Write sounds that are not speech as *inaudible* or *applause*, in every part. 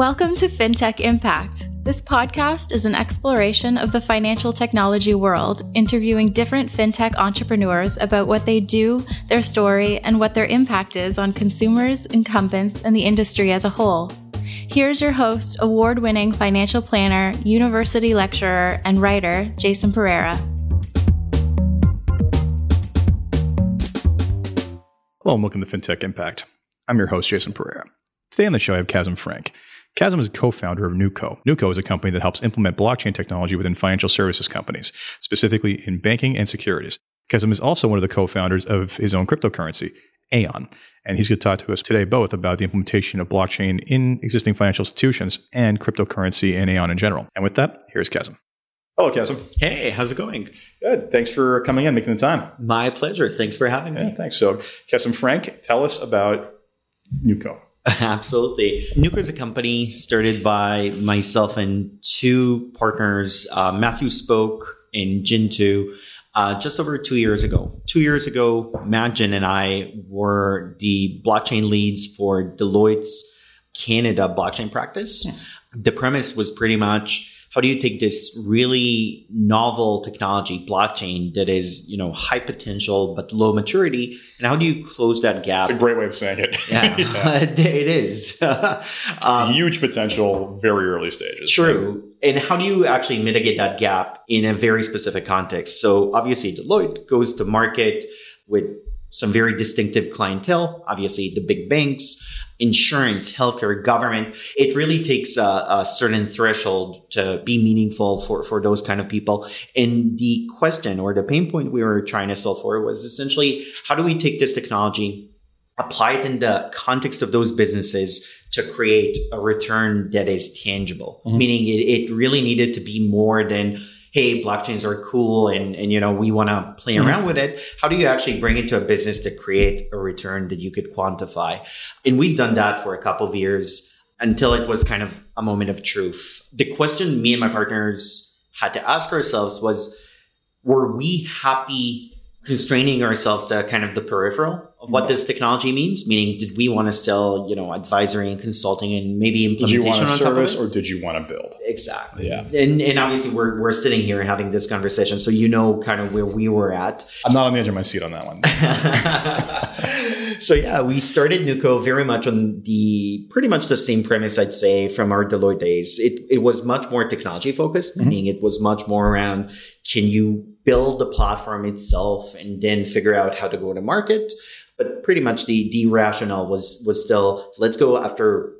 Welcome to FinTech Impact. This podcast is an exploration of the financial technology world, interviewing different FinTech entrepreneurs about what they do, their story, and what their impact is on consumers, incumbents, and the industry as a whole. Here's your host, award winning financial planner, university lecturer, and writer, Jason Pereira. Hello and welcome to FinTech Impact. I'm your host, Jason Pereira. Today on the show, I have Kesem Frank. Kesem is a co founder of Nuco. Nuco is a company that helps implement blockchain technology within financial services companies, specifically in banking and securities. Kesem is also one of the co founders of his own cryptocurrency, Aion. And he's going to talk to us today both about the implementation of blockchain in existing financial institutions and cryptocurrency and Aion in general. And with that, here's Kesem. Hello, Kesem. Hey, how's it going? Good. Thanks for coming in, making the time. My pleasure. Thanks for having Yeah, me. thanks. So, Kesem Frank, tell us about Nuco. *laughs* Absolutely. Nuco is a company started by myself and two partners, uh, Matthew Spoke and Jintu, uh, just over two years ago. Two years ago, Majin and I were the blockchain leads for Deloitte's Canada blockchain practice. The premise was pretty much how do you take this really novel technology, blockchain, that is, you know, high potential but low maturity, and how do you close that gap? It's a great way of saying it. Yeah, *laughs* *laughs* it is. *laughs* um, Huge potential, very early stages. true. And how do you actually mitigate that gap in a very specific context? So obviously, Deloitte goes to market with some very distinctive clientele. Obviously, the big banks, insurance, healthcare, government. It really takes a, a certain threshold to be meaningful for, for those kind of people. And the question or the pain point we were trying to solve for was essentially how do we take this technology apply it in the context of those businesses to create a return that is tangible Mhm. meaning it, it really needed to be more than hey blockchains are cool and, and you know we want to play Mhm. around with it. How do you actually bring it to a business to create a return that you could quantify? And we've done that for a couple of years until it was kind of a moment of truth. The question me and my partners had to ask ourselves was were we happy constraining ourselves to kind of the peripheral of what this technology means? Meaning, did we want to sell, you know, advisory and consulting and maybe Did you implementation want a on top of service or did you want to build? exactly. Yeah. And, and obviously, we're, we're sitting here having this conversation, so you know kind of where we were at. I'm not on the edge of my seat on that one. *laughs* *laughs* so yeah, we started Nuco very much on the pretty much the same premise, I'd say, from our Deloitte days. It it was much more technology focused, Mhm. meaning it was much more around can you build the platform itself and then figure out how to go to market. But pretty much the the rationale was was still let's go after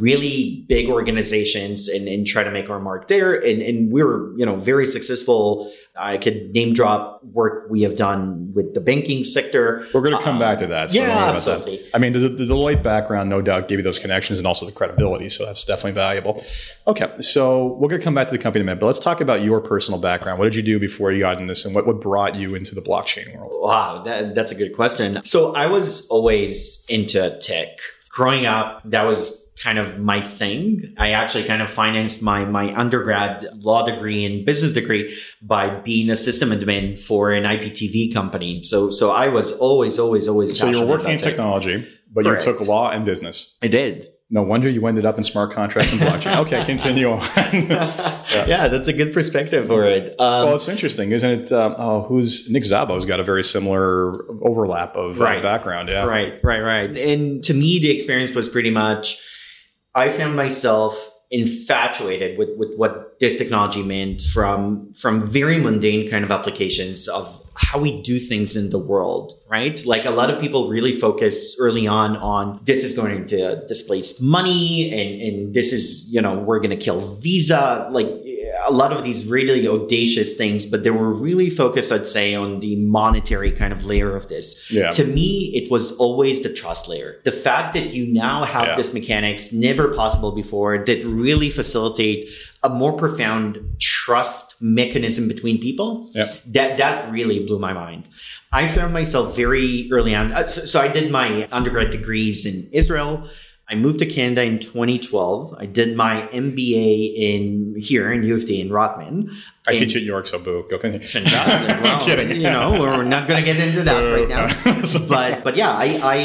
really big organizations and, and try to make our mark there. And, and we were, you know, very successful. I could name drop work we have done with the banking sector. We're going to come Uh, back to that. So yeah, about that. absolutely. I mean, the, the Deloitte background, no doubt, gave you those connections and also the credibility. So that's definitely valuable. Okay. So we're going to come back to the company in a minute, but let's talk about your personal background. What did you do before you got in this and what, what brought you into the blockchain world? Wow, that, that's a good question. So I was always into tech. Growing up, that was kind of my thing. I actually kind of financed my my undergrad law degree and business degree by being a system admin for an IPTV company. So so I was always always always So you were passionate working in tech. technology, but Correct. you took law and business. I did. No wonder you ended up in smart contracts and blockchain. okay, *laughs* continue on. *laughs* yeah. that's a good perspective for it. Um, well, it's interesting, isn't it? Um, oh, who's Nick Szabo's got a very similar overlap of uh, background. Yeah. Right, right, right. And to me, the experience was pretty much I found myself infatuated with, with what this technology meant from from very mundane kind of applications of how we do things in the world, right? Like a lot of people really focused early on on this is going to displace money and, and this is, you know, we're going to kill Visa, like a lot of these really audacious things, but they were really focused, I'd say, on the monetary kind of layer of this. Yeah. To me, it was always the trust layer. The fact that you now have Yeah. this mechanics never possible before that really facilitate a more profound trust mechanism between people. Yeah. That that really blew my mind. I found myself very early on. uh, So, so I did my undergrad degrees in Israel. I moved to Canada in 2012. I did my MBA in here in U of T in Rotman. I And- teach at York, so boo. Go. Fantastic. *laughs* Well, kidding. You know, we're not going to get into that right now. *laughs* but but yeah, I, I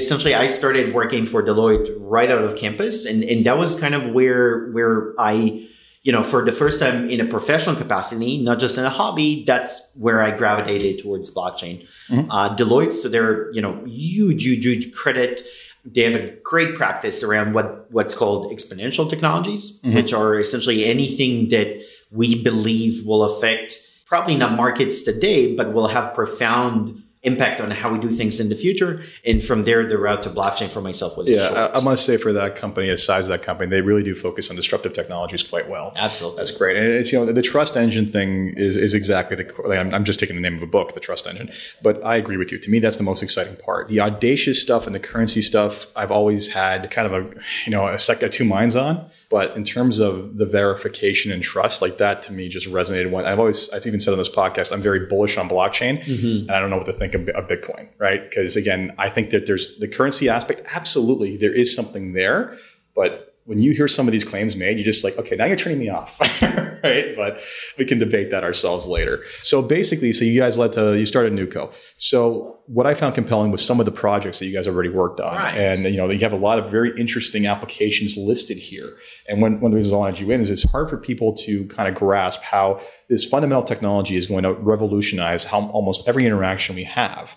essentially I started working for Deloitte right out of campus, and and that was kind of where where I. You know, for the first time in a professional capacity, not just in a hobby, that's where I gravitated towards blockchain. Mhm. Uh, Deloitte, so they're you know huge, huge, huge credit. They have a great practice around what what's called exponential technologies, Mhm. which are essentially anything that we believe will affect probably not markets today, but will have profound impact on how we do things in the future. And from there, the route to blockchain for myself was Yeah. I, I must say for that company, the size of that company, they really do focus on disruptive technologies quite well. Absolutely. That's great. And it's, you know, the trust engine thing is, is exactly the, like, I'm, I'm just taking the name of a book, the trust engine. But I agree with you. To me, that's the most exciting part. The audacious stuff and the currency stuff, I've always had kind of a, you know, a sec, two minds on. But in terms of the verification and trust, like that to me just resonated. When I've always, I've even said on this podcast, I'm very bullish on blockchain mm-hmm. and I don't know what to think of, of Bitcoin, right? Because again, I think that there's the currency aspect. Absolutely, there is something there, but when you hear some of these claims made, you're just like, okay, now you're turning me off, *laughs* right? But we can debate that ourselves later. So basically, so you guys led to you started Nuco. So what I found compelling was some of the projects that you guys already worked on, Right. and you know you have a lot of very interesting applications listed here. And one one of the reasons I wanted you in is it's hard for people to kind of grasp how this fundamental technology is going to revolutionize how almost every interaction we have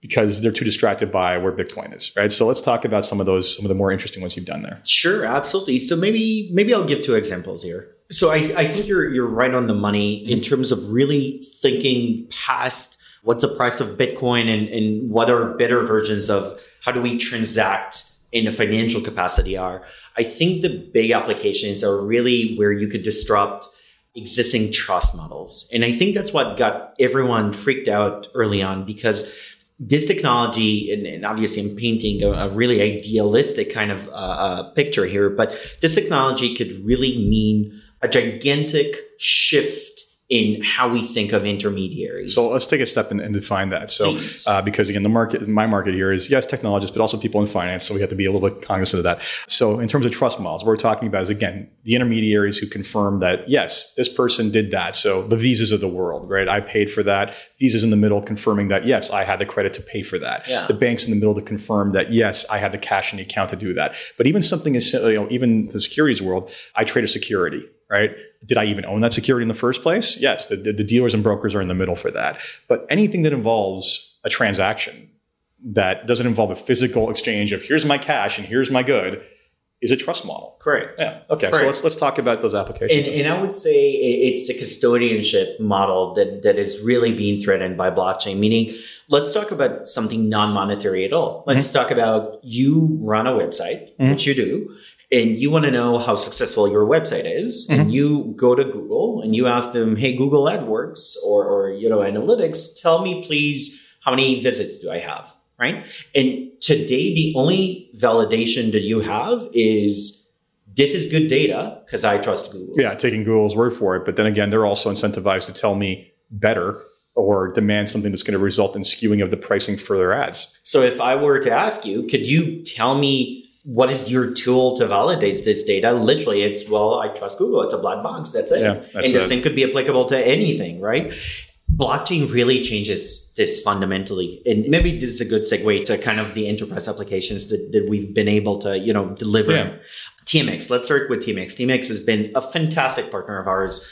because they're too distracted by where Bitcoin is, right? So let's talk about some of those, some of the more interesting ones you've done there. Sure, absolutely. So maybe maybe I'll give two examples here. So I, I think you're you're right on the money in terms of really thinking past what's the price of Bitcoin and, and what are better versions of how do we transact in a financial capacity are. I think the big applications are really where you could disrupt existing trust models. And I think that's what got everyone freaked out early on because this technology, and, and obviously I'm painting a, a really idealistic kind of uh, uh, picture here, but this technology could really mean a gigantic shift in how we think of intermediaries. So let's take a step and, and define that. So, uh, because again, the market, my market here is yes, technologists, but also people in finance. So we have to be a little bit cognizant of that. So in terms of trust models, what we're talking about is again the intermediaries who confirm that yes, this person did that. So the visas of the world, right? I paid for that. Visas in the middle confirming that yes, I had the credit to pay for that. Yeah. The banks in the middle to confirm that yes, I had the cash in the account to do that. But even something as you know, even the securities world, I trade a security, right? Did I even own that security in the first place? Yes, the, the, the dealers and brokers are in the middle for that. But anything that involves a transaction that doesn't involve a physical exchange of here's my cash and here's my good is a trust model. correct. Yeah. Okay. So let's let's talk about those applications. And, and I would say it's the custodianship model that, that is really being threatened by blockchain. Meaning, let's talk about something non-monetary at all. Let's talk about you run a website, Mhm. which you do, and you want to know how successful your website is, and mm-hmm. you go to Google and you ask them, "Hey, Google AdWords or, or you know Analytics, tell me please how many visits do I have?" Right? And today, the only validation that you have is this is good data because I trust Google. yeah, taking Google's word for it. But then again, they're also incentivized to tell me better or demand something that's going to result in skewing of the pricing for their ads. So if I were to ask you, could you tell me what is your tool to validate this data? Literally, it's well, I trust Google. It's a black box. That's it. Yeah, that's and this it. thing could be applicable to anything, right? Blockchain really changes this fundamentally. And maybe this is a good segue to kind of the enterprise applications that, that we've been able to, you know, deliver. Yeah. TMX, let's start with TMX. TMX has been a fantastic partner of ours.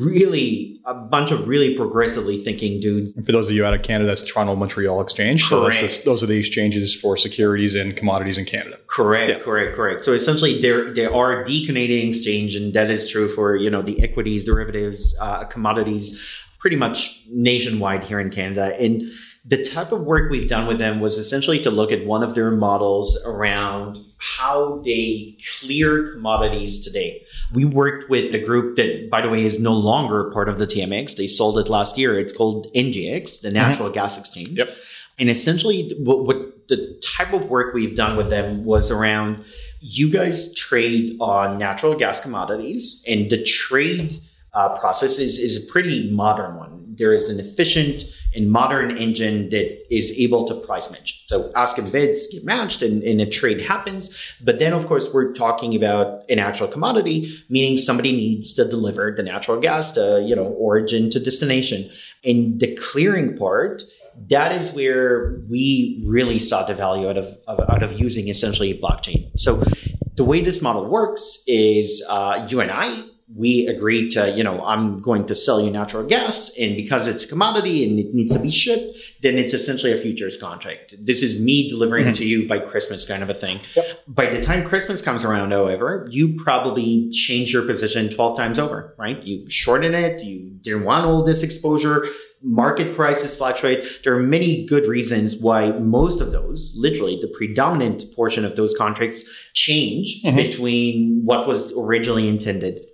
Really, a bunch of really progressively thinking dudes And for those of you out of Canada, that's Toronto Montreal Exchange. So that's Correct. just- those are the exchanges for securities and commodities in Canada. Correct, Yeah. correct, correct. So essentially, there there are the Canadian exchange, and that is true for you know the equities, derivatives, uh, commodities, pretty much nationwide here in Canada. And the type of work we've done with them was essentially to look at one of their models around how they clear commodities today. We worked with a group that, by the way, is no longer part of the TMX. They sold it last year. It's called NGX, the Natural Gas Exchange. Yep. And essentially, what, what the type of work we've done with them was around you guys trade on natural gas commodities, and the trade uh, process is, is a pretty modern one. there is an efficient and modern engine that is able to price match. So ask and bids get matched and, and a trade happens. But then, of course, we're talking about an actual commodity, meaning somebody needs to deliver the natural gas to, you know, origin to destination. And the clearing part, that is where we really saw the value out of, of out of using essentially blockchain. So the way this model works is uh, you and I we agree to, you know, I'm going to sell you natural gas. And because it's a commodity and it needs to be shipped, then it's essentially a futures contract. This is me delivering mm-hmm. to you by Christmas kind of a thing. Yep. By the time Christmas comes around, however, you probably change your position 12 times over, right? You shorten it. You didn't want all this exposure. Market prices fluctuate. There are many good reasons why most of those, literally the predominant portion of those contracts change mm-hmm. between what was originally intended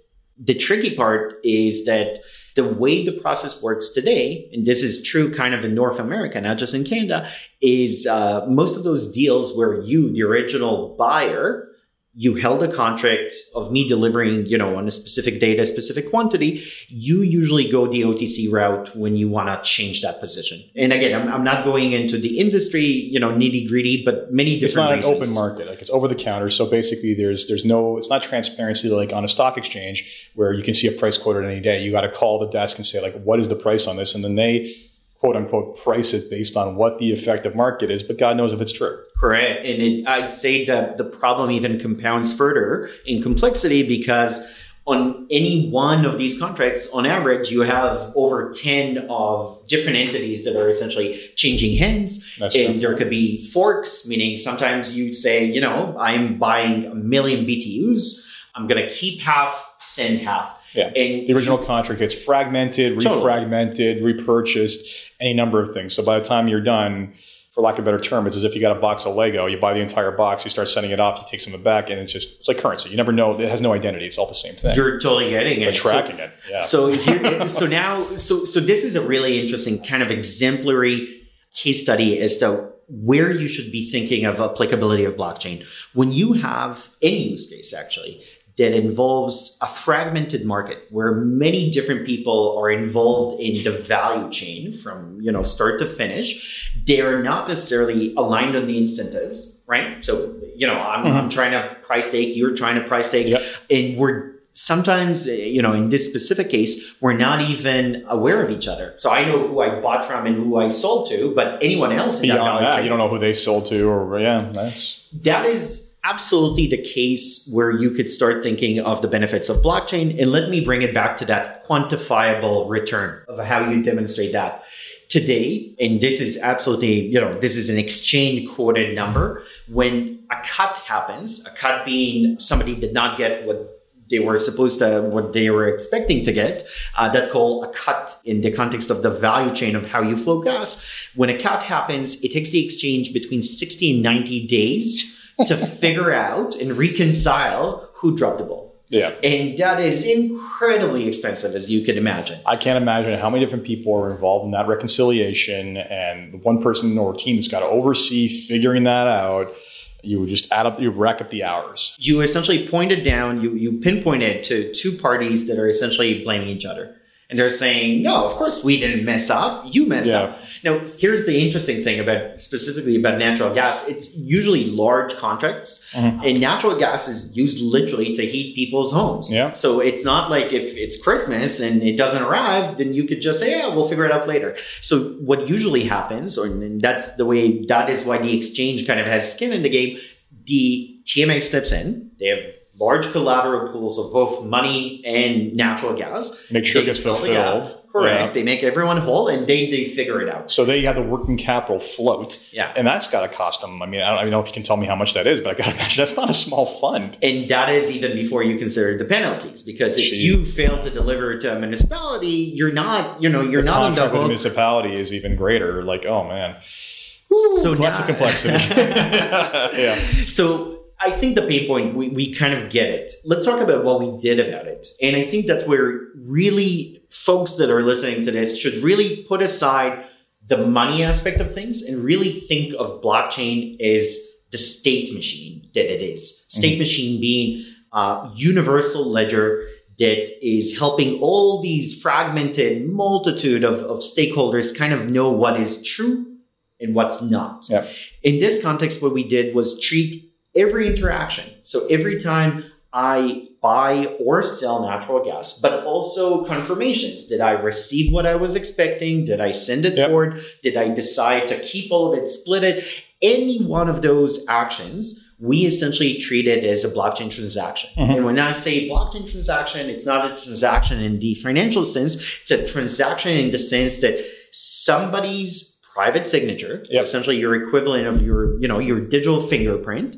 the tricky part is that the way the process works today, and this is true kind of in North America, not just in Canada, is uh, most of those deals where you, the original buyer, you held a contract of me delivering, you know, on a specific data, specific quantity, you usually go the OTC route when you want to change that position. And again, I'm, I'm, not going into the industry, you know, nitty gritty, but many different. It's not reasons. an open market; like it's over the counter. So basically, there's there's no, it's not transparency like on a stock exchange where you can see a price quoted any day. You got to call the desk and say like, what is the price on this, and then they quote unquote price it based on what the effective market is, but God knows if it's true. Correct. And it, I'd say that the problem even compounds further in complexity because on any one of these contracts, on average, you have over 10 of different entities that are essentially changing hands. That's and true. there could be forks, meaning sometimes you say, you know, I'm buying a million BTUs. I'm going to keep half, send half. Yeah. And the original contract gets fragmented, refragmented, repurchased, any number of things. So by the time you're done, for lack of a better term, it's as if you got a box of Lego. You buy the entire box, you start sending it off, you take some of it back, and it's just it's like currency. You never know; it has no identity. It's all the same thing. You're totally getting it, tracking so, it. Yeah. So here, so now, so so this is a really interesting kind of exemplary case study as to where you should be thinking of applicability of blockchain when you have any use case actually that involves a fragmented market where many different people are involved in the value chain from you know start to finish they are not necessarily aligned on the incentives right so you know i'm, mm-hmm. I'm trying to price take you're trying to price take yep. and we're sometimes you know in this specific case we're not even aware of each other so i know who i bought from and who i sold to but anyone else beyond that, that you don't know who they sold to or yeah that's that is absolutely the case where you could start thinking of the benefits of blockchain. And let me bring it back to that quantifiable return of how you demonstrate that. Today, and this is absolutely, you know, this is an exchange quoted number. When a cut happens, a cut being somebody did not get what they were supposed to, what they were expecting to get. Uh, that's called a cut in the context of the value chain of how you flow gas. When a cut happens, it takes the exchange between 60 and 90 days to figure out and reconcile who dropped the ball. Yeah. And that is incredibly expensive, as you can imagine. I can't imagine how many different people are involved in that reconciliation and the one person or team that's got to oversee figuring that out. You would just add up, you rack up the hours. You essentially pointed down, you, you pinpointed to two parties that are essentially blaming each other. And they're saying, no, of course we didn't mess up. You messed yeah. up. Now, here's the interesting thing about specifically about natural gas. It's usually large contracts, mm-hmm. and natural gas is used literally to heat people's homes. Yeah. So it's not like if it's Christmas and it doesn't arrive, then you could just say, yeah, we'll figure it out later. So what usually happens, or that's the way, that is why the exchange kind of has skin in the game. The TMX steps in. They have large collateral pools of both money and natural gas. Make sure it gets fulfilled. Correct. Yeah. They make everyone whole and they, they figure it out. So they have the working capital float. Yeah. And that's got to cost them. I mean, I don't, I don't know if you can tell me how much that is, but I got to *laughs* imagine that's not a small fund. And that is even before you consider the penalties. Because if Jeez. you fail to deliver to a municipality, you're not, you know, you're the not on the hook. municipality is even greater. Like, oh man. so lots now, of complexity. *laughs* *laughs* yeah. So I think the pain point, we, we kind of get it. Let's talk about what we did about it. And I think that's where really folks that are listening to this should really put aside the money aspect of things and really think of blockchain as the state machine that it is. State mm-hmm. machine being a universal ledger that is helping all these fragmented multitude of, of stakeholders kind of know what is true and what's not. Yep. In this context, what we did was treat every interaction. So every time I buy or sell natural gas, but also confirmations. Did I receive what I was expecting? Did I send it Yep. forward? Did I decide to keep all of it, split it? Any one of those actions, we essentially treat it as a blockchain transaction. Mhm. And when I say blockchain transaction, it's not a transaction in the financial sense. It's a transaction in the sense that somebody's private signature, so Yep. essentially your equivalent of your, you know, your digital fingerprint,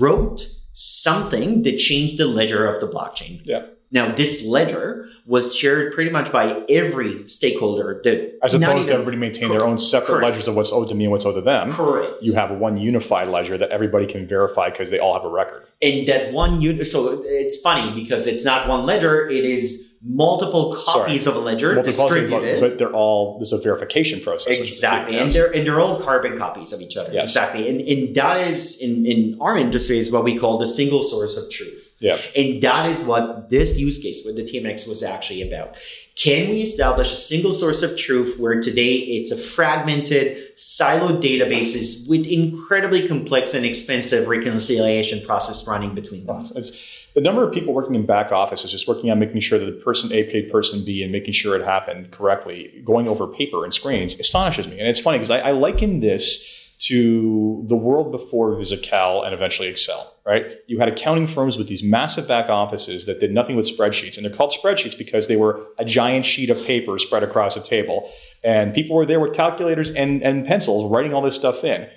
wrote something that changed the ledger of the blockchain. Yeah. Now, this ledger was shared pretty much by every stakeholder that As opposed to everybody maintain their own separate Correct. ledgers of what's owed to me and what's owed to them. correct. You have one unified ledger that everybody can verify because they all have a record. and that one unit, so it's funny because it's not one ledger, it is multiple copies of a ledger Multiple distributed. but they're all this is a verification process. which is the key, Exactly, and they're and they're all carbon copies of each other. Yes. Exactly, and and that is in in our industry is what we call the single source of truth. Yeah. and that is what this use case with the TMX was actually about. Can we establish a single source of truth where today it's a fragmented, siloed databases with incredibly complex and expensive reconciliation process running between them? It's, the number of people working in back office is just working on making sure that the person A paid person B and making sure it happened correctly, going over paper and screens astonishes me. And it's funny because I, I liken this to the world before VisiCalc and eventually Excel, right? You had accounting firms with these massive back offices that did nothing with spreadsheets. And they're called spreadsheets because they were a giant sheet of paper spread across a table. And people were there with calculators and, and pencils writing all this stuff in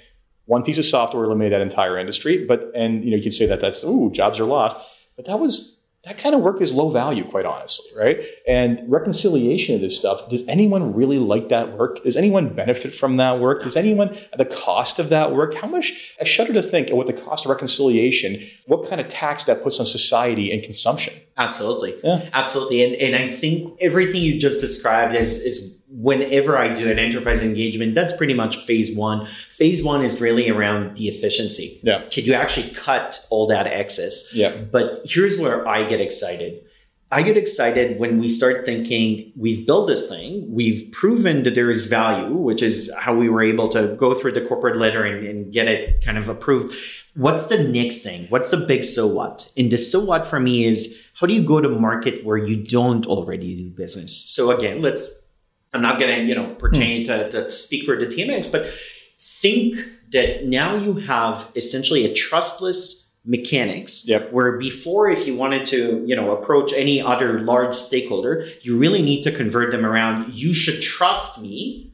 one piece of software eliminated that entire industry. But and you know you can say that that's ooh jobs are lost, but that was that kind of work is low value, quite honestly, right? And reconciliation of this stuff. Does anyone really like that work? Does anyone benefit from that work? Does anyone the cost of that work? How much? I shudder to think of what the cost of reconciliation, what kind of tax that puts on society and consumption. Absolutely. Yeah. Absolutely. And and I think everything you just described is is whenever I do an enterprise engagement, that's pretty much phase one. Phase one is really around the efficiency. Yeah. Could you actually cut all that excess? Yeah. But here's where I get excited. I get excited when we start thinking we've built this thing, we've proven that there is value, which is how we were able to go through the corporate letter and, and get it kind of approved. What's the next thing? What's the big so what? And the so what for me is how do you go to market where you don't already do business? So again, let's, I'm not going to, you know, pertain hmm. to, to speak for the TMX, but think that now you have essentially a trustless mechanics Yep. where before if you wanted to you know approach any other large stakeholder you really need to convert them around you should trust me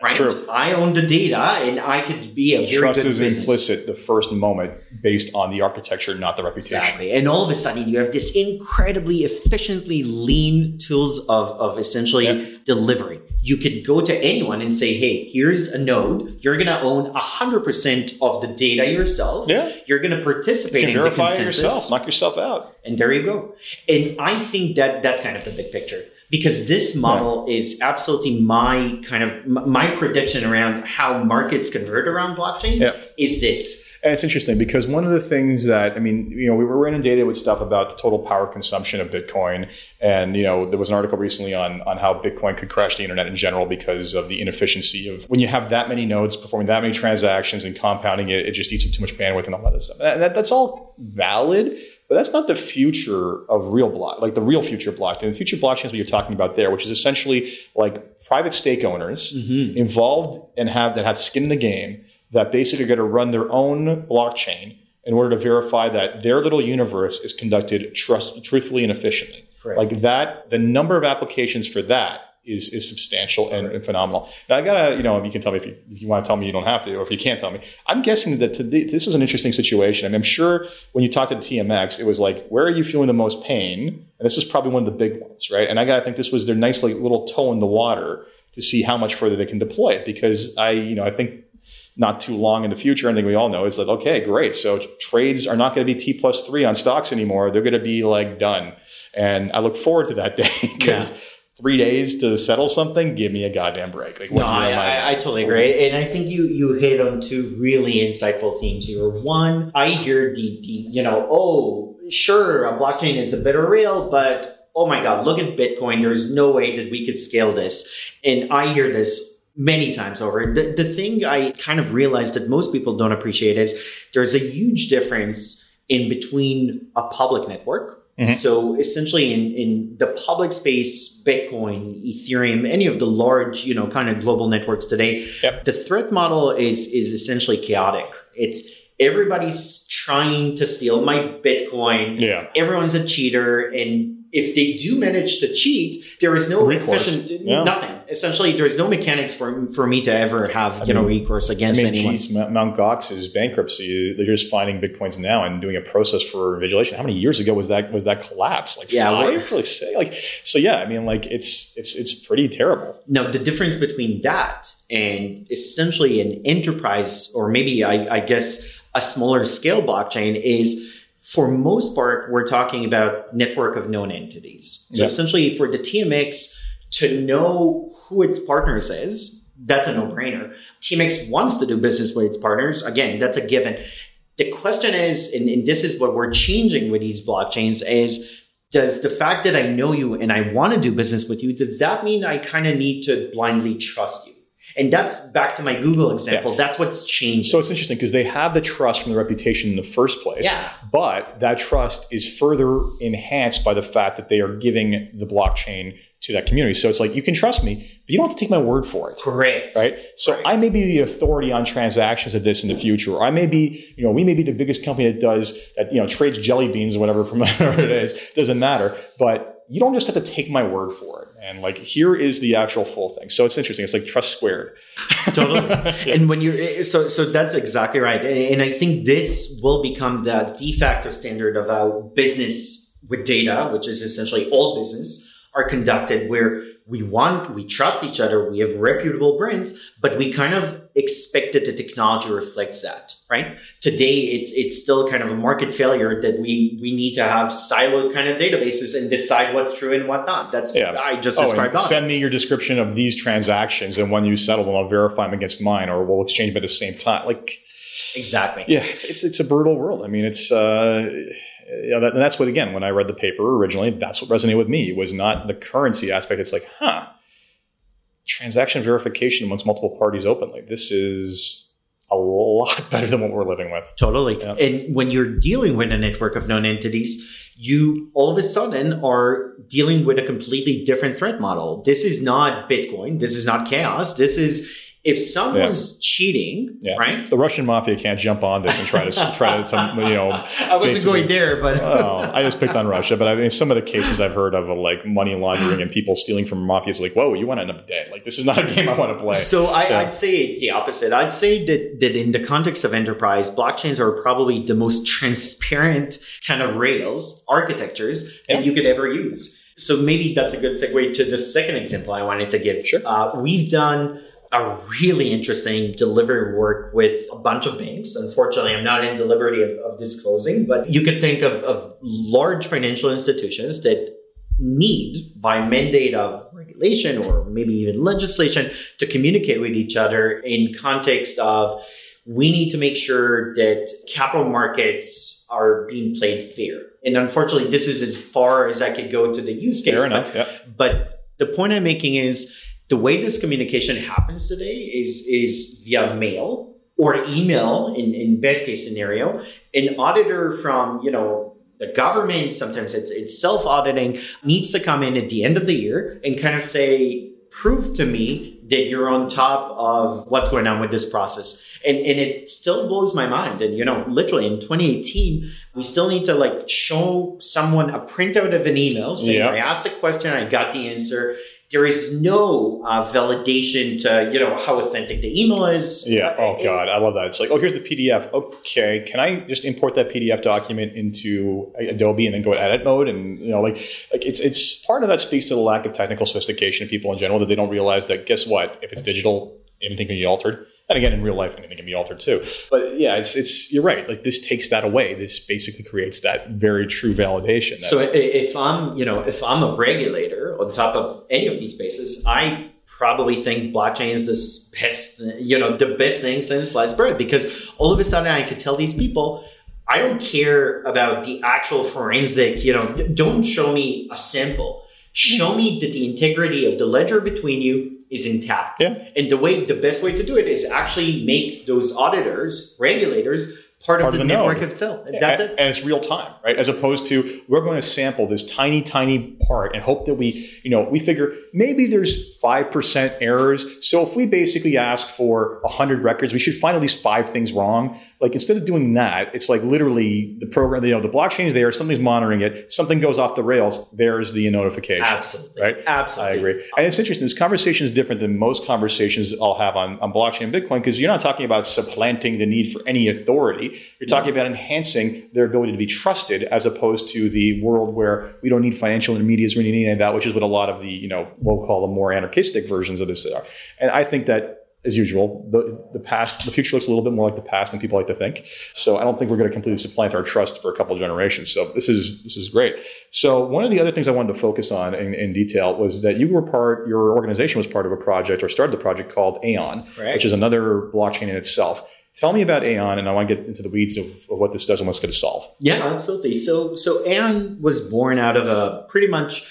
That's right true. i own the data and i could be a very Trust good is business implicit the first moment based on the architecture, not the reputation. Exactly. And all of a sudden you have this incredibly efficiently lean tools of, of essentially Yeah. delivery. You could go to anyone and say, hey, here's a node. You're going to own 100% of the data yourself. Yeah. You're going to participate You can in verify the it consensus. yourself, knock yourself out. And there you go. And I think that that's kind of the big picture because this model is absolutely my kind of my prediction around how markets convert around blockchain Yeah. is this. And it's interesting because one of the things that I mean, you know, we were inundated with stuff about the total power consumption of Bitcoin, and you know, there was an article recently on on how Bitcoin could crash the internet in general because of the inefficiency of when you have that many nodes performing that many transactions and compounding it, it just eats up too much bandwidth and all that stuff. And that, that's all valid, but that's not the future of real block, like the real future blockchain. The future blockchain is what you're talking about there, which is essentially like private stake owners mm-hmm. involved and have that have skin in the game that basically are going to run their own blockchain in order to verify that their little universe is conducted trust, truthfully and efficiently. Correct. Like that, the number of applications for that is is substantial and, and phenomenal. Now I gotta, you know, you can tell me if you, if you want to tell me you don't have to, or if you can't tell me. I'm guessing that today, this is an interesting situation. I mean, I'm sure when you talked to TMX, it was like, where are you feeling the most pain? And this is probably one of the big ones, right? And I gotta think this was their nice like little toe in the water to see how much further they can deploy it, because I, you know, I think not too long in the future, I think we all know is like, okay, great. So trades are not going to be T plus three on stocks anymore. They're going to be like done. And I look forward to that day *laughs* because Yeah. Three days to settle something, give me a goddamn break. Like, No, I, I, I totally agree, and I think you you hit on two really insightful themes here. One, I hear the the you know, oh, sure, a blockchain is a bit better rail, but oh my God, look at Bitcoin. There's no way that we could scale this. And I hear this many times over. The, the thing I kind of realized that most people don't appreciate is there's a huge difference in between a public network. Mm-hmm. So essentially in, in the public space, Bitcoin, Ethereum, any of the large, you know, kind of global networks today, yep. the threat model is is essentially chaotic. It's everybody's trying to steal my Bitcoin. Yeah. Everyone's a cheater and if they do manage to cheat, there is no recourse. efficient yeah. nothing. Essentially, there is no mechanics for for me to ever have I you mean, know recourse against I mean, anyone. Geez, Mount Gox's bankruptcy, they're just finding bitcoins now and doing a process for invigilation. How many years ago was that was that collapse? Like yeah, five? Like, say, like so. Yeah, I mean, like it's it's it's pretty terrible. Now the difference between that and essentially an enterprise, or maybe I, I guess a smaller scale blockchain is for most part, we're talking about network of known entities. So yep. essentially, for the TMX to know who its partners is, that's a no-brainer. TMX wants to do business with its partners. Again, that's a given. The question is, and, and this is what we're changing with these blockchains, is does the fact that I know you and I want to do business with you, does that mean I kind of need to blindly trust you? And that's back to my Google example. Yeah. That's what's changed. So it's interesting because they have the trust from the reputation in the first place. Yeah. But that trust is further enhanced by the fact that they are giving the blockchain to that community. So it's like you can trust me, but you don't have to take my word for it. Correct. Right. So Correct. I may be the authority on transactions of this in the future. Or I may be, you know, we may be the biggest company that does that, you know, trades jelly beans or whatever from *laughs* whatever it is. Doesn't matter. But you don't just have to take my word for it. And like here is the actual full thing. So it's interesting. It's like trust squared. *laughs* totally. *laughs* and when you're eh, so so that's exactly right. And I think this will become the de facto standard of how business with data, which is essentially all business, are conducted where we want, we trust each other, we have reputable brands, but we kind of expect that the technology reflects that, right? Today, it's it's still kind of a market failure that we we need to have siloed kind of databases and decide what's true and what not. That's yeah. I just oh, described. Send me your description of these transactions, and when you settle them, I'll verify them against mine, or we'll exchange them at the same time. Like exactly. Yeah, it's it's, it's a brutal world. I mean, it's. uh you know, that, and that's what again when I read the paper originally, that's what resonated with me was not the currency aspect. It's like, huh, transaction verification amongst multiple parties openly. This is a lot *laughs* better than what we're living with. Totally. Yeah. And when you're dealing with a network of known entities, you all of a sudden are dealing with a completely different threat model. This is not Bitcoin. This is not chaos. This is if someone's yeah. cheating, yeah. right? The Russian mafia can't jump on this and try to *laughs* try to, you know. I wasn't going there, but *laughs* I just picked on Russia. But I mean, some of the cases I've heard of, like money laundering and people stealing from mafias, like, whoa, you want to end up dead. Like, this is not a game I want to play. So I, would say it's the opposite. I'd say that that in the context of enterprise, blockchains are probably the most transparent kind of rails architectures that you could ever use. So maybe that's a good segue to the second example I wanted to give. Sure. Uh, we've done a really interesting delivery work with a bunch of banks. Unfortunately, I'm not in the liberty of, of disclosing, but you could think of, of large financial institutions that need by mandate of regulation or maybe even legislation to communicate with each other in context of we need to make sure that capital markets are being played fair. And unfortunately, this is as far as I could go to the use case. Fair enough. But, yeah. but the point I'm making is the way this communication happens today is is via mail or email in, in best case scenario. An auditor from, you know, the government, sometimes it's it's self-auditing, needs to come in at the end of the year and kind of say, prove to me that you're on top of what's going on with this process. And, and it still blows my mind. And, you know, literally in 2018, we still need to like show someone a printout of an email saying, I asked a question, I got the answer there is no uh, validation to you know how authentic the email is. Yeah. Oh God, I love that. It's like, oh, here's the PDF. Okay, can I just import that PDF document into Adobe and then go to edit mode? And you know, like, like it's it's part of that speaks to the lack of technical sophistication of people in general that they don't realize that. Guess what? If it's digital, anything can be altered. And again, in real life, anything can be altered too. But yeah, it's it's you're right. Like this takes that away. This basically creates that very true validation. so if I'm you know if I'm a regulator on top of any of these spaces, I probably think blockchain is the best you know the best thing since sliced bread because all of a sudden I could tell these people I don't care about the actual forensic, you know, don't show me a sample. Show me that the integrity of the ledger between you is intact. Yeah. And the way, the best way to do it is actually make those auditors, regulators, part, Part of of the, the network node. itself. That's and, it. and it's real time, right? As opposed to we're going to sample this tiny, tiny part and hope that we, you know, we figure maybe there's five percent errors. So if we basically ask for hundred records, we should find at least five things wrong. Like instead of doing that, it's like literally the program, you know, the blockchain is there, something's monitoring it, something goes off the rails, there's the notification. Absolutely. Right? Absolutely. I agree. And it's interesting. This conversation is different than most conversations I'll have on, on blockchain and Bitcoin because you're not talking about supplanting the need for any authority. You're talking about enhancing their ability to be trusted as opposed to the world where we don't need financial intermediaries, we don't need any of that, which is what a lot of the, you know, we'll call the more anarchistic versions of this are. And I think that as usual, the, the past, the future looks a little bit more like the past than people like to think. So I don't think we're going to completely supplant our trust for a couple of generations. So this is this is great. So one of the other things I wanted to focus on in, in detail was that you were part, your organization was part of a project or started the project called Aion, Correct. which is another blockchain in itself. Tell me about Aion, and I want to get into the weeds of, of what this does and what's going to solve. Yeah, absolutely. So so Aion was born out of a pretty much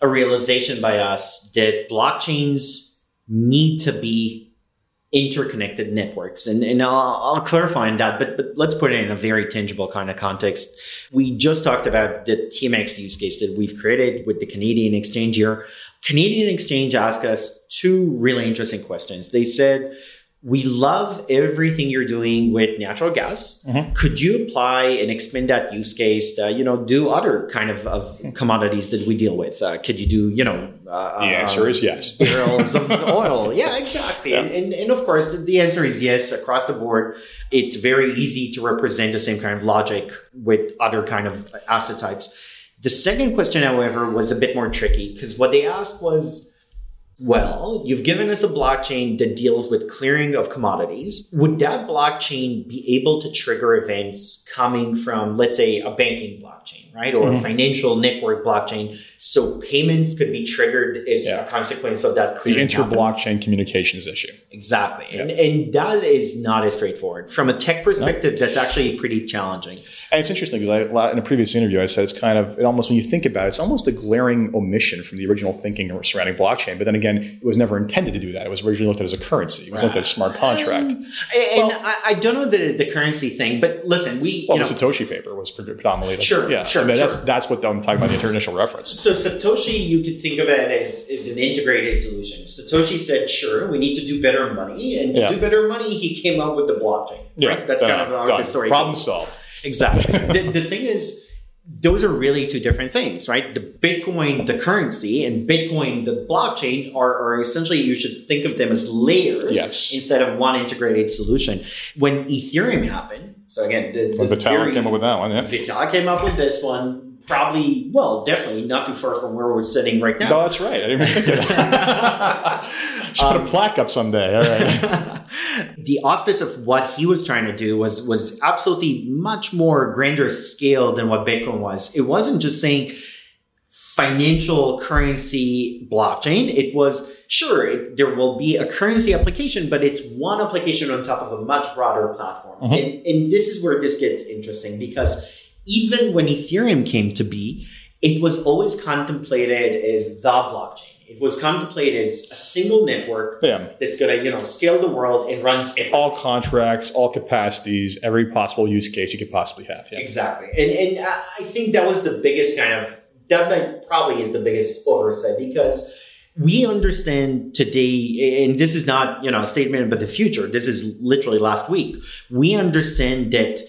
a realization by us that blockchains need to be interconnected networks. And, and I'll, I'll clarify on that, but, but let's put it in a very tangible kind of context. We just talked about the TMX use case that we've created with the Canadian exchange here. Canadian exchange asked us two really interesting questions. They said, we love everything you're doing with natural gas. Mhm. Could you apply and expand that use case to, you know, do other kind of, of commodities that we deal with? Uh, could you do, you know, uh, The answer is yes. *laughs* barrels of oil. Yeah, exactly. Yeah. And, and, and of course, the, the answer is yes across the board. It's very easy to represent the same kind of logic with other kind of asset types. The second question, however, was a bit more tricky because what they asked was, well, you've given us a blockchain that deals with clearing of commodities. Would that blockchain be able to trigger events coming from, let's say, a banking blockchain, right? Or a Mhm. financial network blockchain? So payments could be triggered as Yeah. a consequence of that The inter-blockchain communications issue. Exactly. And, and that is not as straightforward. From a tech perspective, that's actually pretty challenging. And it's interesting because I, in a previous interview, I said it's kind of, it almost, when you think about it, it's almost a glaring omission from the original thinking surrounding blockchain. But then again, it was never intended to do that. It was originally looked at as a currency. It was looked at as a smart contract. And Well- I, I don't know the, the currency thing, but listen, we, Well, you the know, Satoshi paper was predominantly. Sure, yeah. sure, Mean, that's, that's what I'm talking about, the initial reference. So Satoshi, you could think of it as, as an integrated solution. Satoshi said, "Sure, we need to do better money, and to Yeah. do better money, he came up with the blockchain." right? that's kind of how done. the story. Problem goes. solved. Exactly. *laughs* the, the thing is, those are really two different things, right? The Bitcoin, the currency, and Bitcoin, the blockchain, are, are essentially you should think of them as layers Yes. instead of one integrated solution. When Ethereum happened, so again, the, the Vitalik came up with that one, yeah. Vitalik came up with this one. Probably, well, definitely not too far from where we're sitting right now. No, that's right. I didn't even think of that. *laughs* Should put um, a plaque up someday. All right. *laughs* the auspice of what he was trying to do was was absolutely much more grander scale than what Bitcoin was. It wasn't just saying financial currency blockchain. It was sure it, there will be a currency application, but it's one application on top of a much broader platform. Mhm. And, and this is where this gets interesting because even when Ethereum came to be, it was always contemplated as the blockchain. It was contemplated as a single network Yeah. that's going to you know scale the world and runs everything. All contracts, all capacities, every possible use case you could possibly have. Yeah. exactly and and I I think that was the biggest kind of that probably is the biggest oversight because we understand today and this is not you know a statement about the future this is literally last week we understand that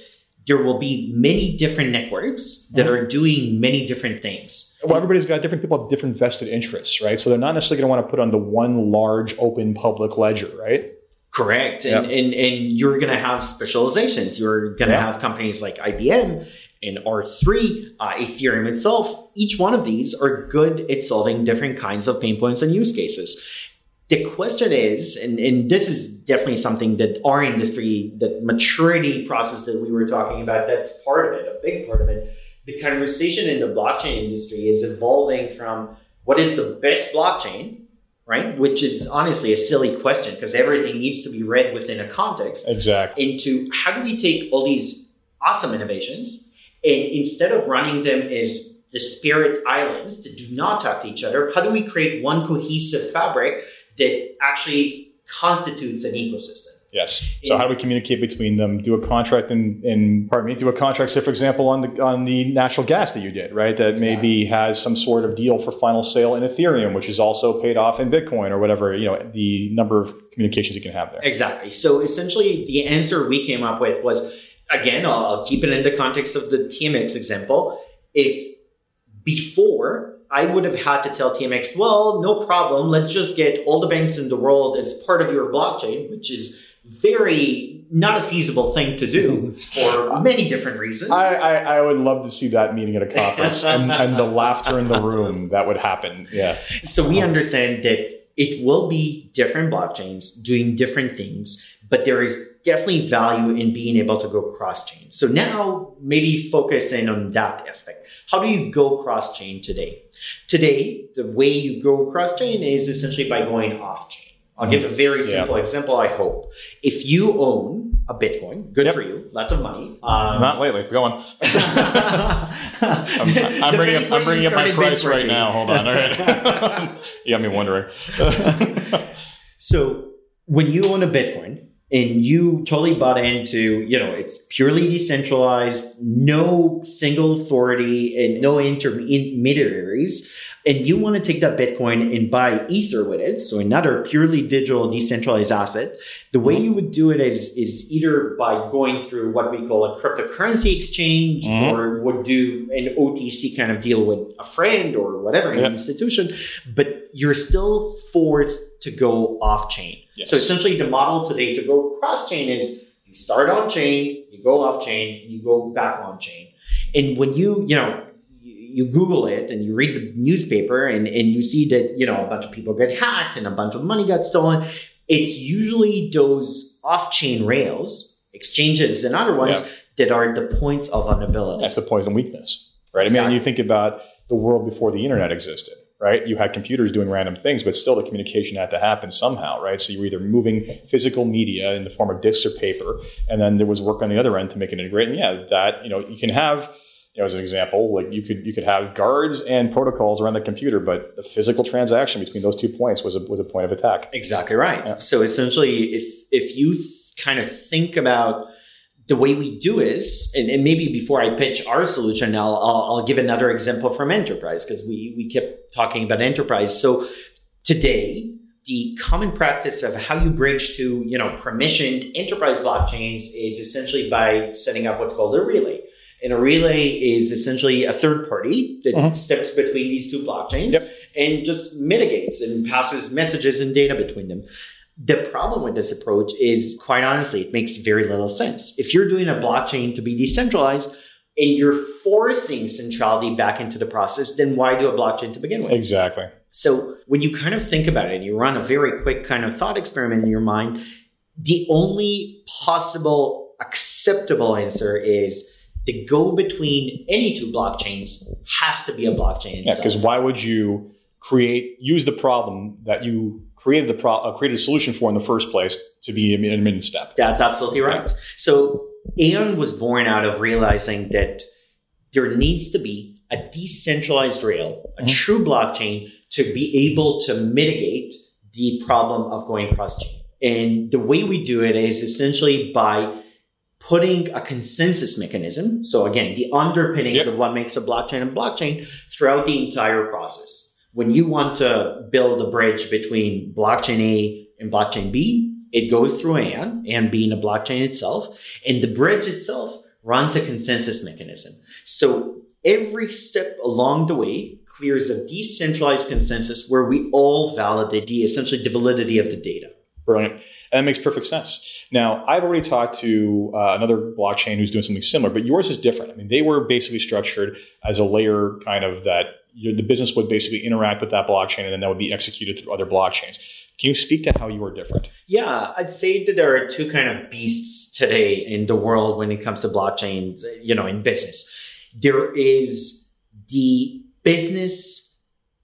there will be many different networks that mm-hmm. are doing many different things Well, everybody's got different people have different vested interests, right? So they're not necessarily going to want to put on the one large open public ledger, right? Correct. And, and, and you're going to have specializations. You're going to Yeah. have companies like IBM and R3, uh, Ethereum itself. Each one of these are good at solving different kinds of pain points and use cases. The question is, and, and this is definitely something that our industry, the maturity process that we were talking about, that's part of it, a big part of it. The conversation in the blockchain industry is evolving from what is the best blockchain right? Which is honestly a silly question because everything needs to be read within a context. Exactly. Into how do we take all these awesome innovations, and instead of running them as the spirit islands that do not talk to each other, how do we create one cohesive fabric that actually constitutes an ecosystem? Yes. So how do we communicate between them? Do a contract in, in pardon me, do a contract, say for example, on the on the natural gas that you did, right? That exactly. maybe has some sort of deal for final sale in Ethereum, which is also paid off in Bitcoin or whatever, you know, the number of communications you can have there. Exactly. So essentially the answer we came up with was again, I'll keep it in the context of the TMX example. If before I would have had to tell TMX, well, no problem. Let's just get all the banks in the world as part of your blockchain, which is very not a feasible thing to do *laughs* for many different reasons. I, I, I, would love to see that meeting at a conference and, *laughs* and the laughter in the room that would happen. Yeah. So we understand that it will be different blockchains doing different things, but there is definitely value in being able to go cross chain. So now maybe focus in on that aspect. How do you go cross chain today? Today, the way you go cross chain is essentially by going off chain. I'll give a very simple yeah. example, I hope. If you own a Bitcoin, good yep. for you, lots of money. Um, Not lately. Go on. I'm, *laughs* I'm bringing, up, I'm bringing up my price Bitcoin. right now. Hold on. All right. *laughs* *laughs* you got me wondering. so when you own a Bitcoin, and you totally bought into, you know, it's purely decentralized, no single authority and no intermediaries and you want to take that Bitcoin and buy Ether with it, so another purely digital decentralized asset, the way you would do it is, is either by going through what we call a cryptocurrency exchange mm-hmm. or would do an OTC kind of deal with a friend or whatever institution, but you're still forced to go off chain. Yes. So essentially the model today to go cross chain is you start on chain, you go off chain, you go back on chain. And when you, you know, you Google it and you read the newspaper and, and you see that, you know, a bunch of people get hacked and a bunch of money got stolen. It's usually those off chain rails, exchanges and other ones yeah. that are the points of vulnerability. That's the points and weakness, right? Exactly. I mean, you think about the world before the internet existed right? You had computers doing random things, but still the communication had to happen somehow, right? So you were either moving physical media in the form of discs or paper, and then there was work on the other end to make it integrate. And yeah, that, you know, you can have you know, as an example, like you could you could have guards and protocols around the computer, but the physical transaction between those two points was a was a point of attack. Exactly right. Yeah. So essentially, if if you kind of think about the way we do is, and, and, maybe before I pitch our solution, I'll, I'll, I'll give another example from enterprise because we we kept talking about enterprise. So today, the common practice of how you bridge to you know permissioned enterprise blockchains is essentially by setting up what's called a relay. And a relay is essentially a third party that uh-huh. steps between these two blockchains yep. and just mitigates and passes messages and data between them. The problem with this approach is quite honestly, it makes very little sense. If you're doing a blockchain to be decentralized and you're forcing centrality back into the process, then why do a blockchain to begin with? Exactly. So when you kind of think about it, and you run a very quick kind of thought experiment in your mind, the only possible acceptable answer is the go between any two blockchains has to be a blockchain. Yeah, because why would you create use the problem that you created the pro, uh, created a solution for in the first place to be an admin step? That's absolutely right. So Aion was born out of realizing that there needs to be a decentralized rail, a mm-hmm. true blockchain to be able to mitigate the problem of going cross chain. And the way we do it is essentially by putting a consensus mechanism. So again, the underpinnings yep. of what makes a blockchain a blockchain throughout the entire process. When you want to build a bridge between blockchain A and blockchain B, it goes through Aion, and being a blockchain itself, and the bridge itself runs a consensus mechanism. So every step along the way clears a decentralized consensus where we all validate the essentially the validity of the data. Brilliant. And that makes perfect sense. Now, I've already talked to uh, another blockchain who's doing something similar, but yours is different. I mean, they were basically structured as a layer kind of that you know, the business would basically interact with that blockchain and then that would be executed through other blockchains. Can you speak to how you are different? Yeah, I'd say that there are two kind of beasts today in the world when it comes to blockchains, you know, in business. There is the business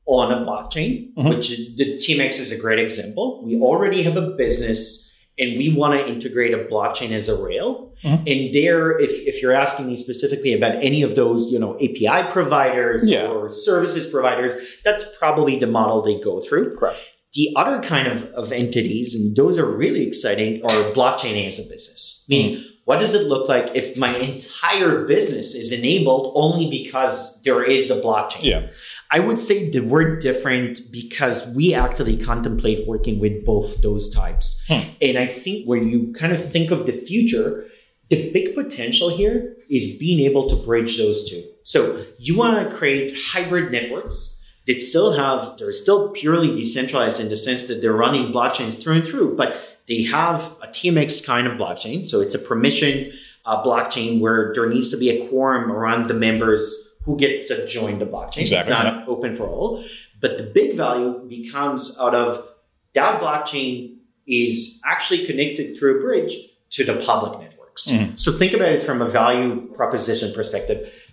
on a blockchain, mm-hmm. which the TMX is a great example. We already have a business and we want to integrate a blockchain as a rail. Mhm. And there, if, if you're asking me specifically about any of those, you know, API providers Yeah. or services providers, that's probably the model they go through. Correct. The other kind of, of entities, and those are really exciting, are blockchain as a business. Meaning, what does it look like if my entire business is enabled only because there is a blockchain? Yeah. I would say that we're different because we actually contemplate working with both those types. Hmm. And I think when you kind of think of the future, the big potential here is being able to bridge those two. So you want to create hybrid networks that still have, they're still purely decentralized in the sense that they're running blockchains through and through, but they have a TMX kind of blockchain. So it's a permission uh, blockchain where there needs to be a quorum around the members who gets to join the blockchain. Exactly, It's not open for all. But the big value becomes out of that blockchain is actually connected through a bridge to the public networks. Mhm. So think about it from a value proposition perspective.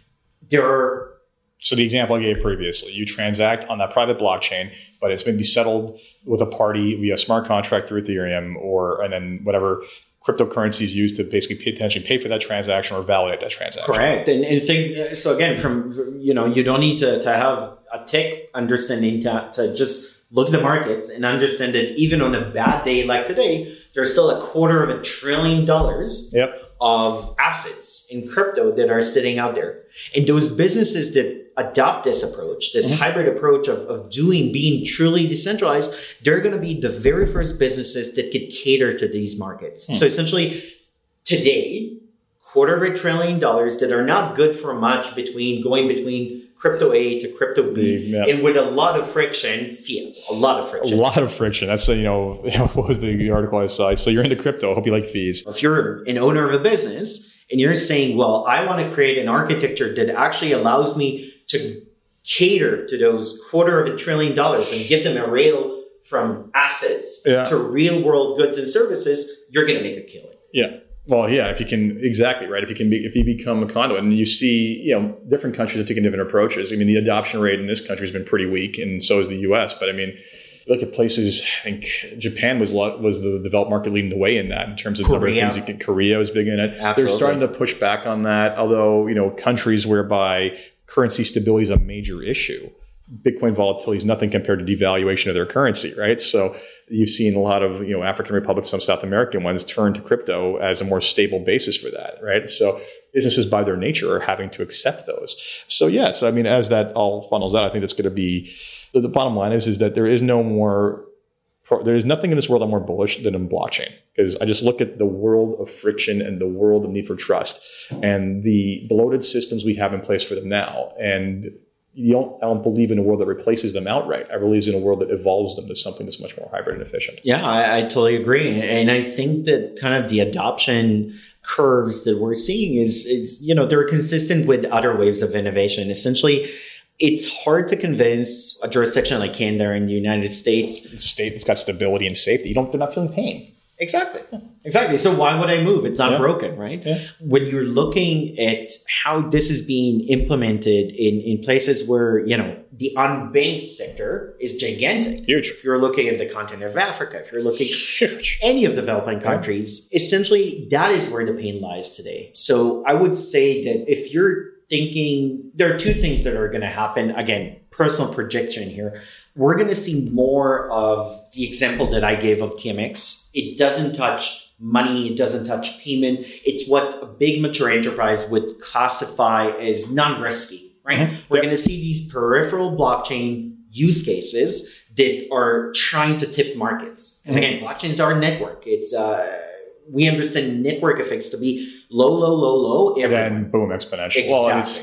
There are So the example I gave previously, you transact on that private blockchain, but it's maybe settled with a party via smart contract through Ethereum, or and then whatever cryptocurrencies used to basically pay attention, pay for that transaction or validate that transaction. Correct. And, and think, so again, from, you know, you don't need to, to have a tech understanding to, to just look at the markets and understand that even on a bad day like today, there's still a quarter of a trillion dollars Yep. Of assets in crypto that are sitting out there. And those businesses that adopt this approach, this mm-hmm. hybrid approach of, of doing, being truly decentralized, they're going to be the very first businesses that could cater to these markets. Hmm. So essentially, today, quarter of a trillion dollars that are not good for much between going between crypto A to crypto B, Yeah. and with a lot of friction, fiat, a lot of friction, A lot of friction. That's you know *laughs* what was the article I saw. So you're into crypto. I hope you like fees. If you're an owner of a business and you're saying, well, I want to create an architecture that actually allows me to cater to those quarter of a trillion dollars and give them a rail from assets Yeah. to real world goods and services, you're going to make a killing. Yeah. Well, yeah. If you can, exactly right. If you can, be, if you become a conduit, and you see, you know, different countries have taken different approaches. I mean, the adoption rate in this country has been pretty weak, and so is the U.S. But I mean, look at places. I think Japan was was the developed market leading the way in that in terms of the number of Korea. things. You can, Korea was big in it. Absolutely. They're starting to push back on that. Although you know, countries whereby currency stability is a major issue. Bitcoin volatility is nothing compared to devaluation of their currency, right? So you've seen a lot of you know African republics, some South American ones, turn to crypto as a more stable basis for that, right? So businesses by their nature are having to accept those. So yes, I mean as that all funnels out, I think that's going to be the, the bottom line is is that there is no more. There is nothing in this world I'm more bullish than in blockchain because I just look at the world of friction and the world of need for trust and the bloated systems we have in place for them now. And you don't, I don't believe in a world that replaces them outright. I believe in a world that evolves them to something that's much more hybrid and efficient. Yeah, I, I totally agree. And I think that kind of the adoption curves that we're seeing is, is, you know, they're consistent with other waves of innovation. Essentially, it's hard to convince a jurisdiction like Canada in the United States state that's got stability and safety. You don't, they're not feeling pain. Exactly. Exactly. So why would I move? It's not Yeah. broken, right? Yeah. When you're looking at how this is being implemented in, in places where, you know, the unbanked sector is gigantic. Huge. If you're looking at the continent of Africa, if you're looking Huge. any of the developing countries, essentially that is where the pain lies today. So I would say that if you're thinking, there are two things that are going to happen. Again, personal projection here. We're going to see more of the example that I gave of TMX. It doesn't touch money, it doesn't touch payment. It's what a big mature enterprise would classify as non risky, right? Mhm. We're Yep. going to see these peripheral blockchain use cases that are trying to tip markets. Because again, blockchains are a network. It's uh, we understand network effects to be low, low, low, low. Everywhere. Then boom, exponential. Exactly. Well, it's,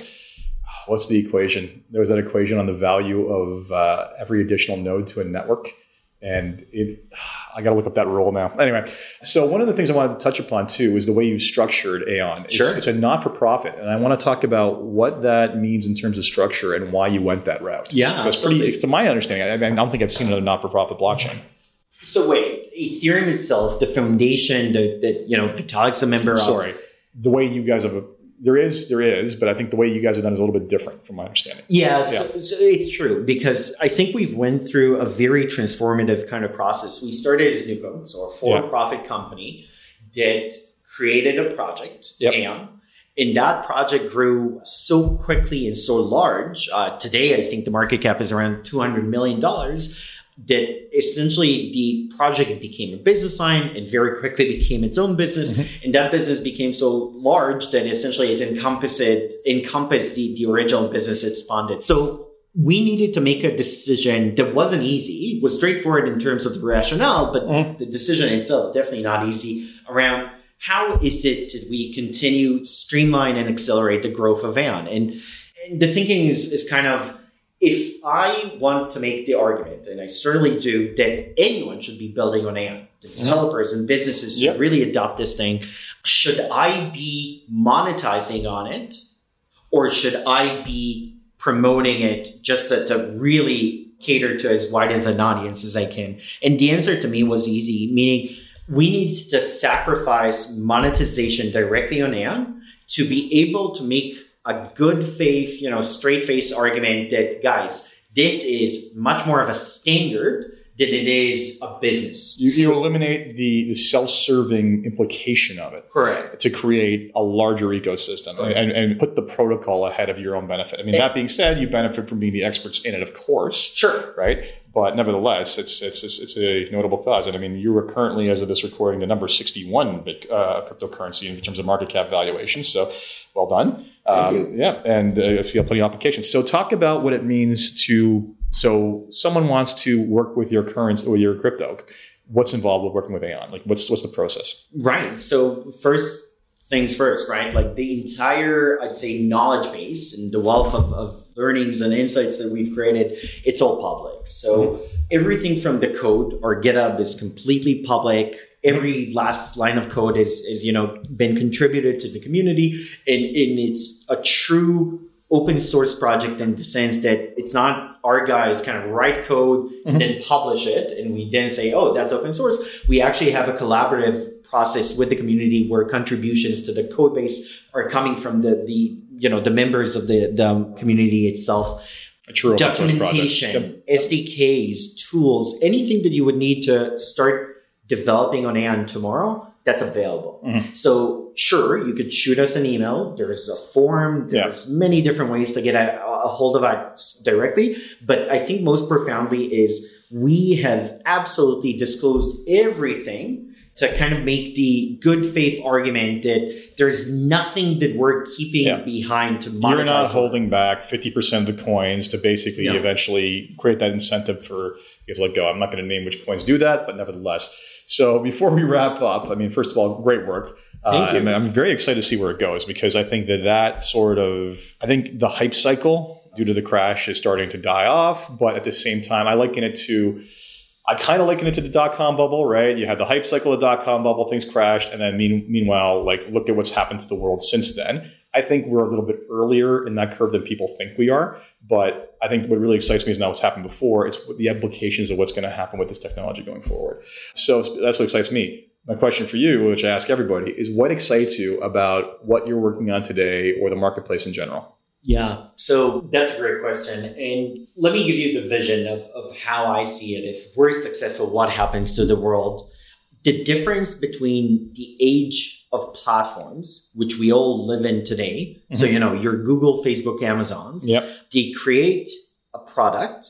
what's the equation? There was that equation on the value of uh, every additional node to a network. And it, I got to look up that rule now. Anyway, so one of the things I wanted to touch upon too is the way you've structured Aion. It's, Sure. it's a not for profit. And I want to talk about what that means in terms of structure and why you went that route. Yeah. that's pretty, to my understanding, I, I don't think I've seen another not for profit blockchain. so wait, Ethereum itself, the foundation that, that you know Vitalik's a member of. Sorry. The way you guys have there is, there is, but I think the way you guys have done is a little bit different from my understanding. Yeah, so, so it's true because I think we've went through a very transformative kind of process. We started as Nuco, so a for-profit yeah. company that created a project, yep. and and that project grew so quickly and so large. Uh, today, I think the market cap is around two hundred million dollars that essentially the project became a business line and very quickly became its own business. Mm-hmm. And that business became so large that essentially it encompassed encompassed the, the original business it spawned. So we needed to make a decision that wasn't easy. It was straightforward in terms of the rationale, but mm-hmm. the decision itself definitely not easy around how is it that we continue streamline and accelerate the growth of Aion? And, and the thinking is, is kind of if I want to make the argument, and I certainly do, that anyone should be building on Aion, mm-hmm. developers and businesses should yep. really adopt this thing, should I be monetizing on it or should I be promoting it just to, to really cater to as wide of an audience as I can? And the answer to me was easy, meaning we need to sacrifice monetization directly on Aion to be able to make a good faith, you know, straight face argument that guys, this is much more of a standard than it is a business. You, you eliminate the, the self-serving implication of it. Correct. To create a larger ecosystem and, and put the protocol ahead of your own benefit. I mean, and, that being said, you benefit from being the experts in it, of course. Sure. Right? But nevertheless, it's, it's, it's, a notable cause. And I mean, you are currently, as of this recording, the number 61 big, uh, cryptocurrency in terms of market cap valuation. So well done. Um, yeah. And uh, I see plenty of applications. So talk about what it means to so someone wants to work with your currency or your crypto. What's involved with working with Aion? Like what's what's the process? Right. So first things first, right? Like the entire, I'd say, knowledge base and the wealth of, of learnings and insights that we've created, it's all public. So mm-hmm. everything from the code, or GitHub is completely public. Every last line of code is, is you know, been contributed to the community, and, and it's a true open source project in the sense that it's not our guys kind of write code mm-hmm. and then publish it and we then say oh that's open source we actually have a collaborative process with the community where contributions to the code base are coming from the the you know the members of the the community itself a true documentation yep. sdks tools anything that you would need to start developing on Aion tomorrow that's available. Mm-hmm. So sure, you could shoot us an email. There's a form. There's yeah. many different ways to get a, a hold of us directly. But I think most profoundly is we have absolutely disclosed everything to kind of make the good faith argument that there's nothing that we're keeping yeah. behind to monetize. You're not holding back 50% of the coins to basically eventually create that incentive for you to let go. I'm not going to name which coins do that, but nevertheless. So before we wrap up, I mean, first of all, great work. Thank uh, you. I'm very excited to see where it goes because I think that that sort of, I think the hype cycle due to the crash is starting to die off. But at the same time, I liken it to, I kind of liken it to the dot com bubble, right? You had the hype cycle of the dot com bubble, things crashed, and then mean, meanwhile, like look at what's happened to the world since then. I think we're a little bit earlier in that curve than people think we are. But I think what really excites me is not what's happened before; it's the implications of what's going to happen with this technology going forward. So that's what excites me. My question for you, which I ask everybody, is what excites you about what you're working on today or the marketplace in general? Yeah, so that's a great question. And let me give you the vision of, of how I see it. If we're successful, what happens to the world? The difference between the age of platforms, which we all live in today. Mm-hmm. So, you know, your Google, Facebook, Amazons, yep. they create a product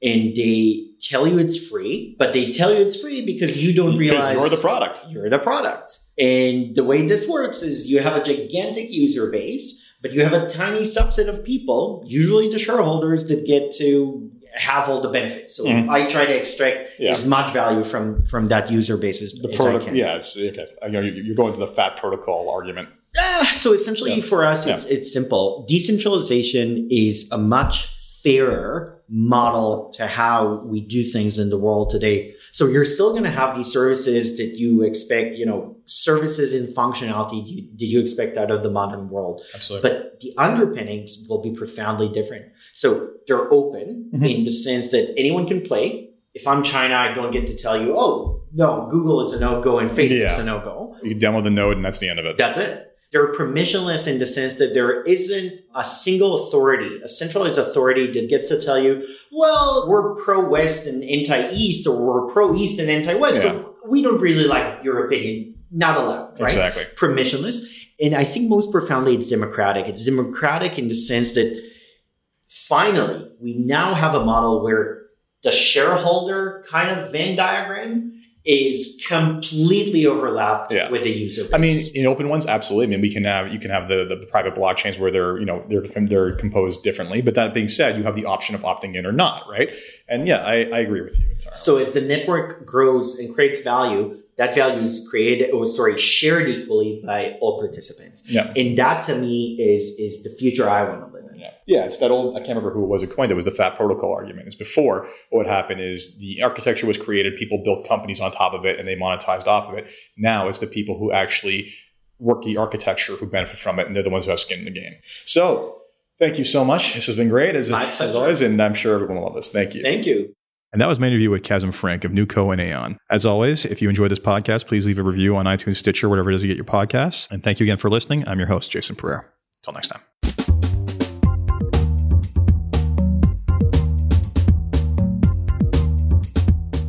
and they tell you it's free, but they tell you it's free because you don't realize you're the product. You're the product. And the way this works is you have a gigantic user base but you have a tiny subset of people, usually the shareholders, that get to have all the benefits. So mm-hmm. I try to extract yeah. as much value from from that user base as, the as I can. Yeah, it's, okay. I know you're going to the fat protocol argument. Ah, so essentially, yeah. for us, it's, yeah. it's simple. Decentralization is a much fairer model to how we do things in the world today. So you're still going to have these services that you expect, you know, services and functionality that you, expect out of the modern world. Absolutely. But the underpinnings will be profoundly different. So they're open mm-hmm. in the sense that anyone can play. If I'm China, I don't get to tell you, oh, no, Google is a no go and Facebook yeah. is a no go. You can download the node and that's the end of it. That's it. They're permissionless in the sense that there isn't a single authority, a centralized authority that gets to tell you, well, we're pro West and anti East, or we're pro East and anti West. Yeah. We don't really like your opinion. Not allowed, right? Exactly. Permissionless. And I think most profoundly, it's democratic. It's democratic in the sense that finally, we now have a model where the shareholder kind of Venn diagram is completely overlapped Yeah. with the user base. I mean, in open ones, absolutely. I mean, we can have you can have the, the private blockchains where they're you know they're they're composed differently. But that being said, you have the option of opting in or not, right? And yeah, I, I agree with you entirely. So as the network grows and creates value, that value is created or sorry, shared equally by all participants. yeah. And that to me is is the future I want to live in. Yeah. yeah, it's that old. I can't remember who it was who coined it. it Was the fat protocol argument? Is before what happened is the architecture was created, people built companies on top of it, and they monetized off of it. Now it's the people who actually work the architecture who benefit from it, and they're the ones who have skin in the game. So thank you so much. This has been great as, My as always, and I'm sure everyone will love this. Thank you. Thank you. And that was my interview with Kesem Frank of Nuco and Aion. As always, if you enjoyed this podcast, please leave a review on iTunes, Stitcher, whatever it is you get your podcasts. And thank you again for listening. I'm your host, Jason Pereira. Until next time.